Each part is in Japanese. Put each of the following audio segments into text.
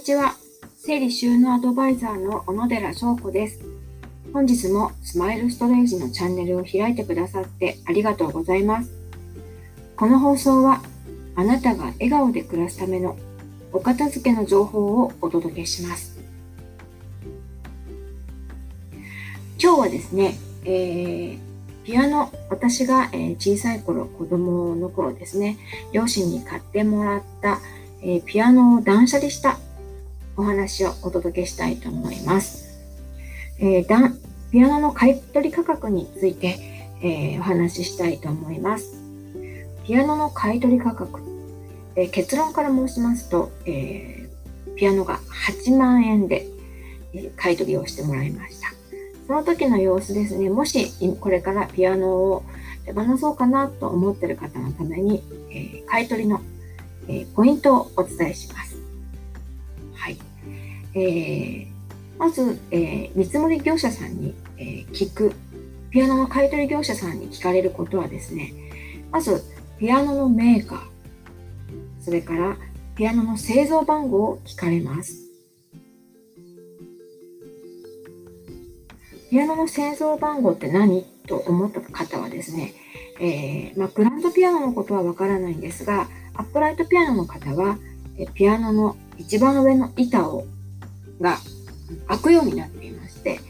にちは。整理収納アドバイザーの小野寺翔子です。本日もスマイルストレージのチャンネルを開いてくださってありがとうございます。この放送はあなたが笑顔で暮らすためのお片付けの情報をお届けします。今日はですね、えー、ピアノ、私が、え小さい頃、子供の頃ですね、両親に買ってもらった、えピアノを断捨離したお話をお届けしたいと思います。えー、ピアノの買取価格について、えー、お話ししたいと思います。ピアノの買取価格、えー、結論から申しますと、えピアノが8万円で、え買い取りをしてもらいました。その時の様子ですね、もしこれからピアノを手放そうかなと思っている方のために、え買い取りの、えポイントをお伝えします。はい。えー、まず、えー、見積もり業者さんに、えー、聞く、ピアノの買取業者さんに聞かれることはですね、まず、ピアノのメーカー、それからピアノの製造番号を聞かれます。ピアノの製造番号って何と思った方はですね、えー、まあ、グランドピアノのことはわからないんですが、アップライトピアノの方は、ピアノの一番上の板をが開くようになっていまして、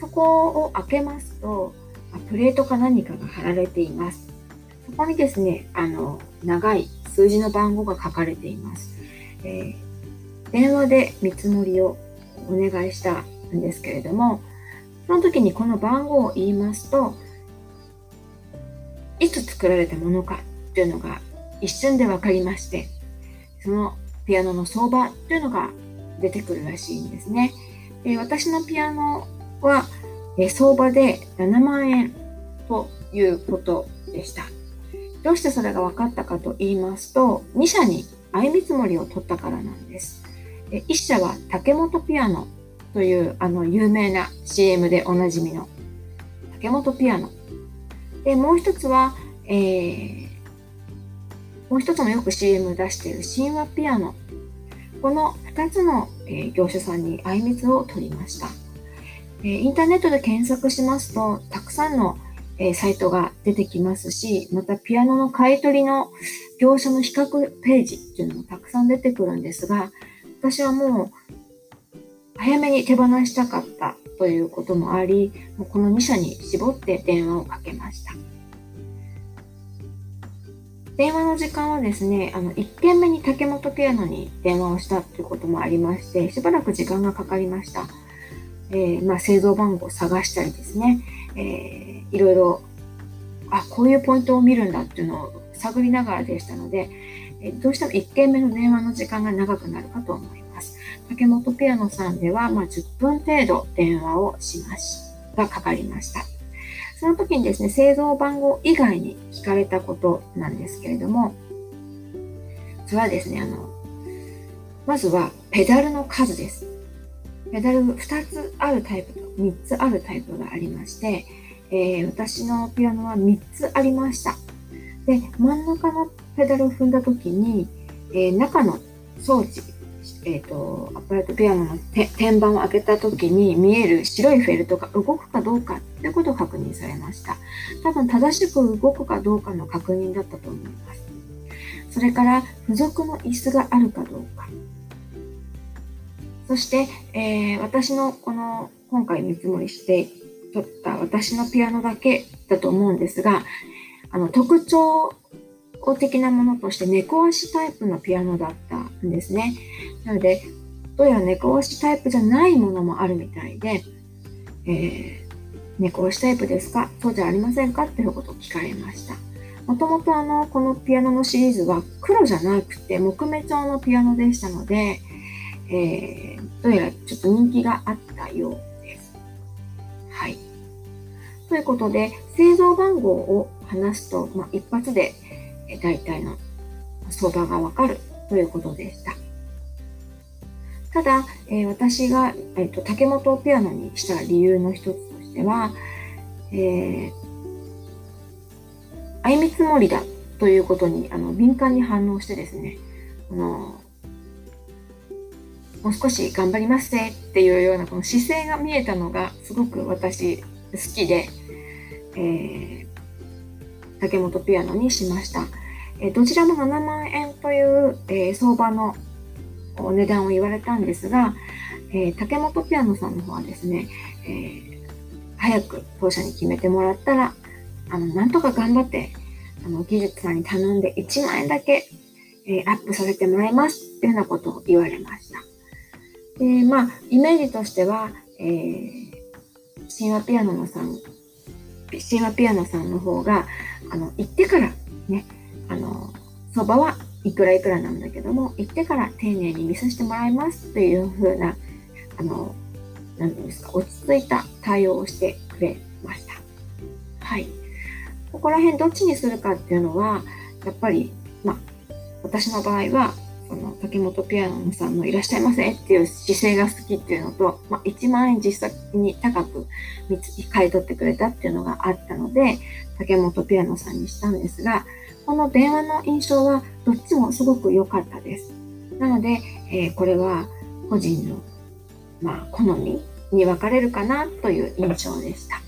そこを開けますと、プレートか何かが貼られています。そこにですね、あの、長い数字の番号が書かれています。えー、電話で見積もりをお願いしたんですけれども、その時にこの番号を言いますと、いつ作られたものかというのが一瞬で分かりまして、そのピアノの相場というのが出てくるらしいんですね。で私のピアノは、え相場で7万円ということでした。どうしてそれが分かったかと言いますと、2社に相見積もりを取ったからなんです。1社は竹本ピアノというあの有名な CM でおなじみの竹本ピアノ。で、もう一つは、えー、もう一つもよく CM 出している神話ピアノこの2つの、え業者さんにあいみつを取りました。えインターネットで検索しますと、たくさんの、えサイトが出てきますし、またピアノの買い取りの業者の比較ページっていうのもたくさん出てくるんですが、私はもう早めに手放したかったということもあり、もうこの2社に絞って電話をかけました。電話の時間はですね、あの、1件目に竹本ピアノに電話をしたということもありまして、しばらく時間がかかりました。えー、まあ、製造番号を探したりですね、えー、いろいろ、あ、こういうポイントを見るんだっていうのを探りながらでしたので、えー、どうしても1件目の電話の時間が長くなるかと思います。竹本ピアノさんでは、まあ、10分程度電話をしまし、がかかりました。その時にですね、製造番号以外に聞かれたことなんですけれども、それはですね、あの、まずはペダルの数です。ペダル2つあるタイプと3つあるタイプがありまして、えー、私のピアノは3つありました。で、真ん中のペダルを踏んだ時に、えー、中の装置えっ、ー、と、アップライトピアノの天板を開けた時に見える白いフェルトが動くかどうかということを確認されました。多分正しく動くかどうかの確認だったと思います。それから付属の椅子があるかどうか。そして、えー、私のこの今回見積もりして撮った私のピアノだけだと思うんですが、あの特徴的なものとして猫足タイプのピアノだったんですね。なので、どうやら猫押しタイプじゃないものもあるみたいで、えー、猫押しタイプですか？そうじゃありませんか？っていうことを聞かれました。もともとあの、このピアノのシリーズは黒じゃなくて木目調のピアノでしたので、えー、どうやらちょっと人気があったようです。はい。ということで、製造番号を話すと、まあ、一発で大体の相場がわかるということでした。ただ、えー、私が、えーと、竹本ピアノにした理由の一つとしては、えー、相見積もりだということにあの敏感に反応してですね、あのもう少し頑張りますねっていうようなこの姿勢が見えたのがすごく私好きで、えー、竹本ピアノにしました。えどちらも7万円という、えー、相場のお値段を言われたんですが、えー、竹本ピアノさんの方はですね、えー、早く当社に決めてもらったら、あの、なんとか頑張って、あの、技術さんに頼んで1万円だけ、えー、アップさせてもらいますっていうようなことを言われました。で、まあ、イメージとしては、えー、神話ピアノのさん、神話ピアノさんの方が、あの、行ってからね、あの、相場はいくらいくらなんだけども、行ってから丁寧に見させてもらいますっていう風な、あの、なんていうんですか、落ち着いた対応をしてくれました。はい。ここら辺どっちにするかっていうのは、やっぱり、まあ、私の場合は、その竹本ピアノさんのいらっしゃいませっていう姿勢が好きっていうのと、まあ、1万円実際に高く買い取ってくれたっていうのがあったので、竹本ピアノさんにしたんですが、この電話の印象はどっちもすごく良かったです。なので、えー、これは個人の、まあ、好みに分かれるかなという印象でした。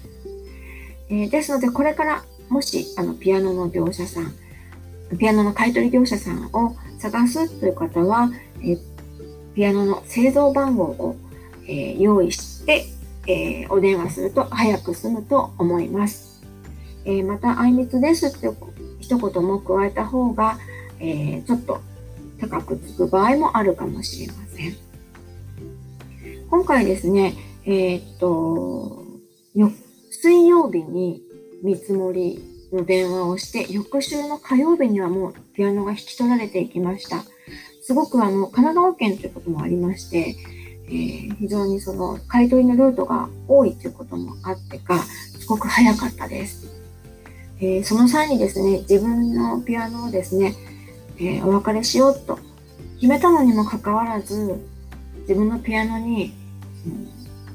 えー、ですので、これからもしあのピアノの業者さん、ピアノの買取業者さんを探すという方は、え、ピアノの製造番号を、え、用意して、えお電話すると早く済むと思います。えまた、あいみつですって一言も加えた方が、えー、ちょっと高くつく場合もあるかもしれません。今回ですね、えー、っと、水曜日に見積もりの電話をして、翌週の火曜日にはもうピアノが引き取られていきました。すごくあの、神奈川県ということもありまして、えー、非常にその買い取りのルートが多いということもあってか、すごく早かったです。えー、その際にですね、自分のピアノをですね、えー、お別れしようと決めたのにもかかわらず、自分のピアノに、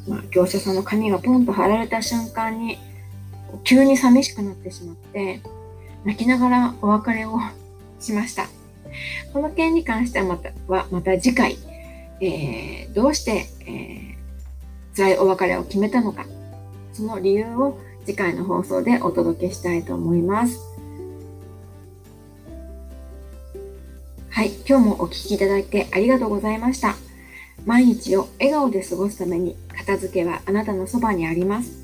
うん、まあ、業者さんの紙がポンと貼られた瞬間に、急に寂しくなってしまって、泣きながらお別れをしました。この件に関してはまたはまた次回、えー、どうして、えー、辛いお別れを決めたのか、その理由を次回の放送でお届けしたいと思います。はい、今日もお聴きいただいてありがとうございました。毎日を笑顔で過ごすために片付けはあなたのそばにあります。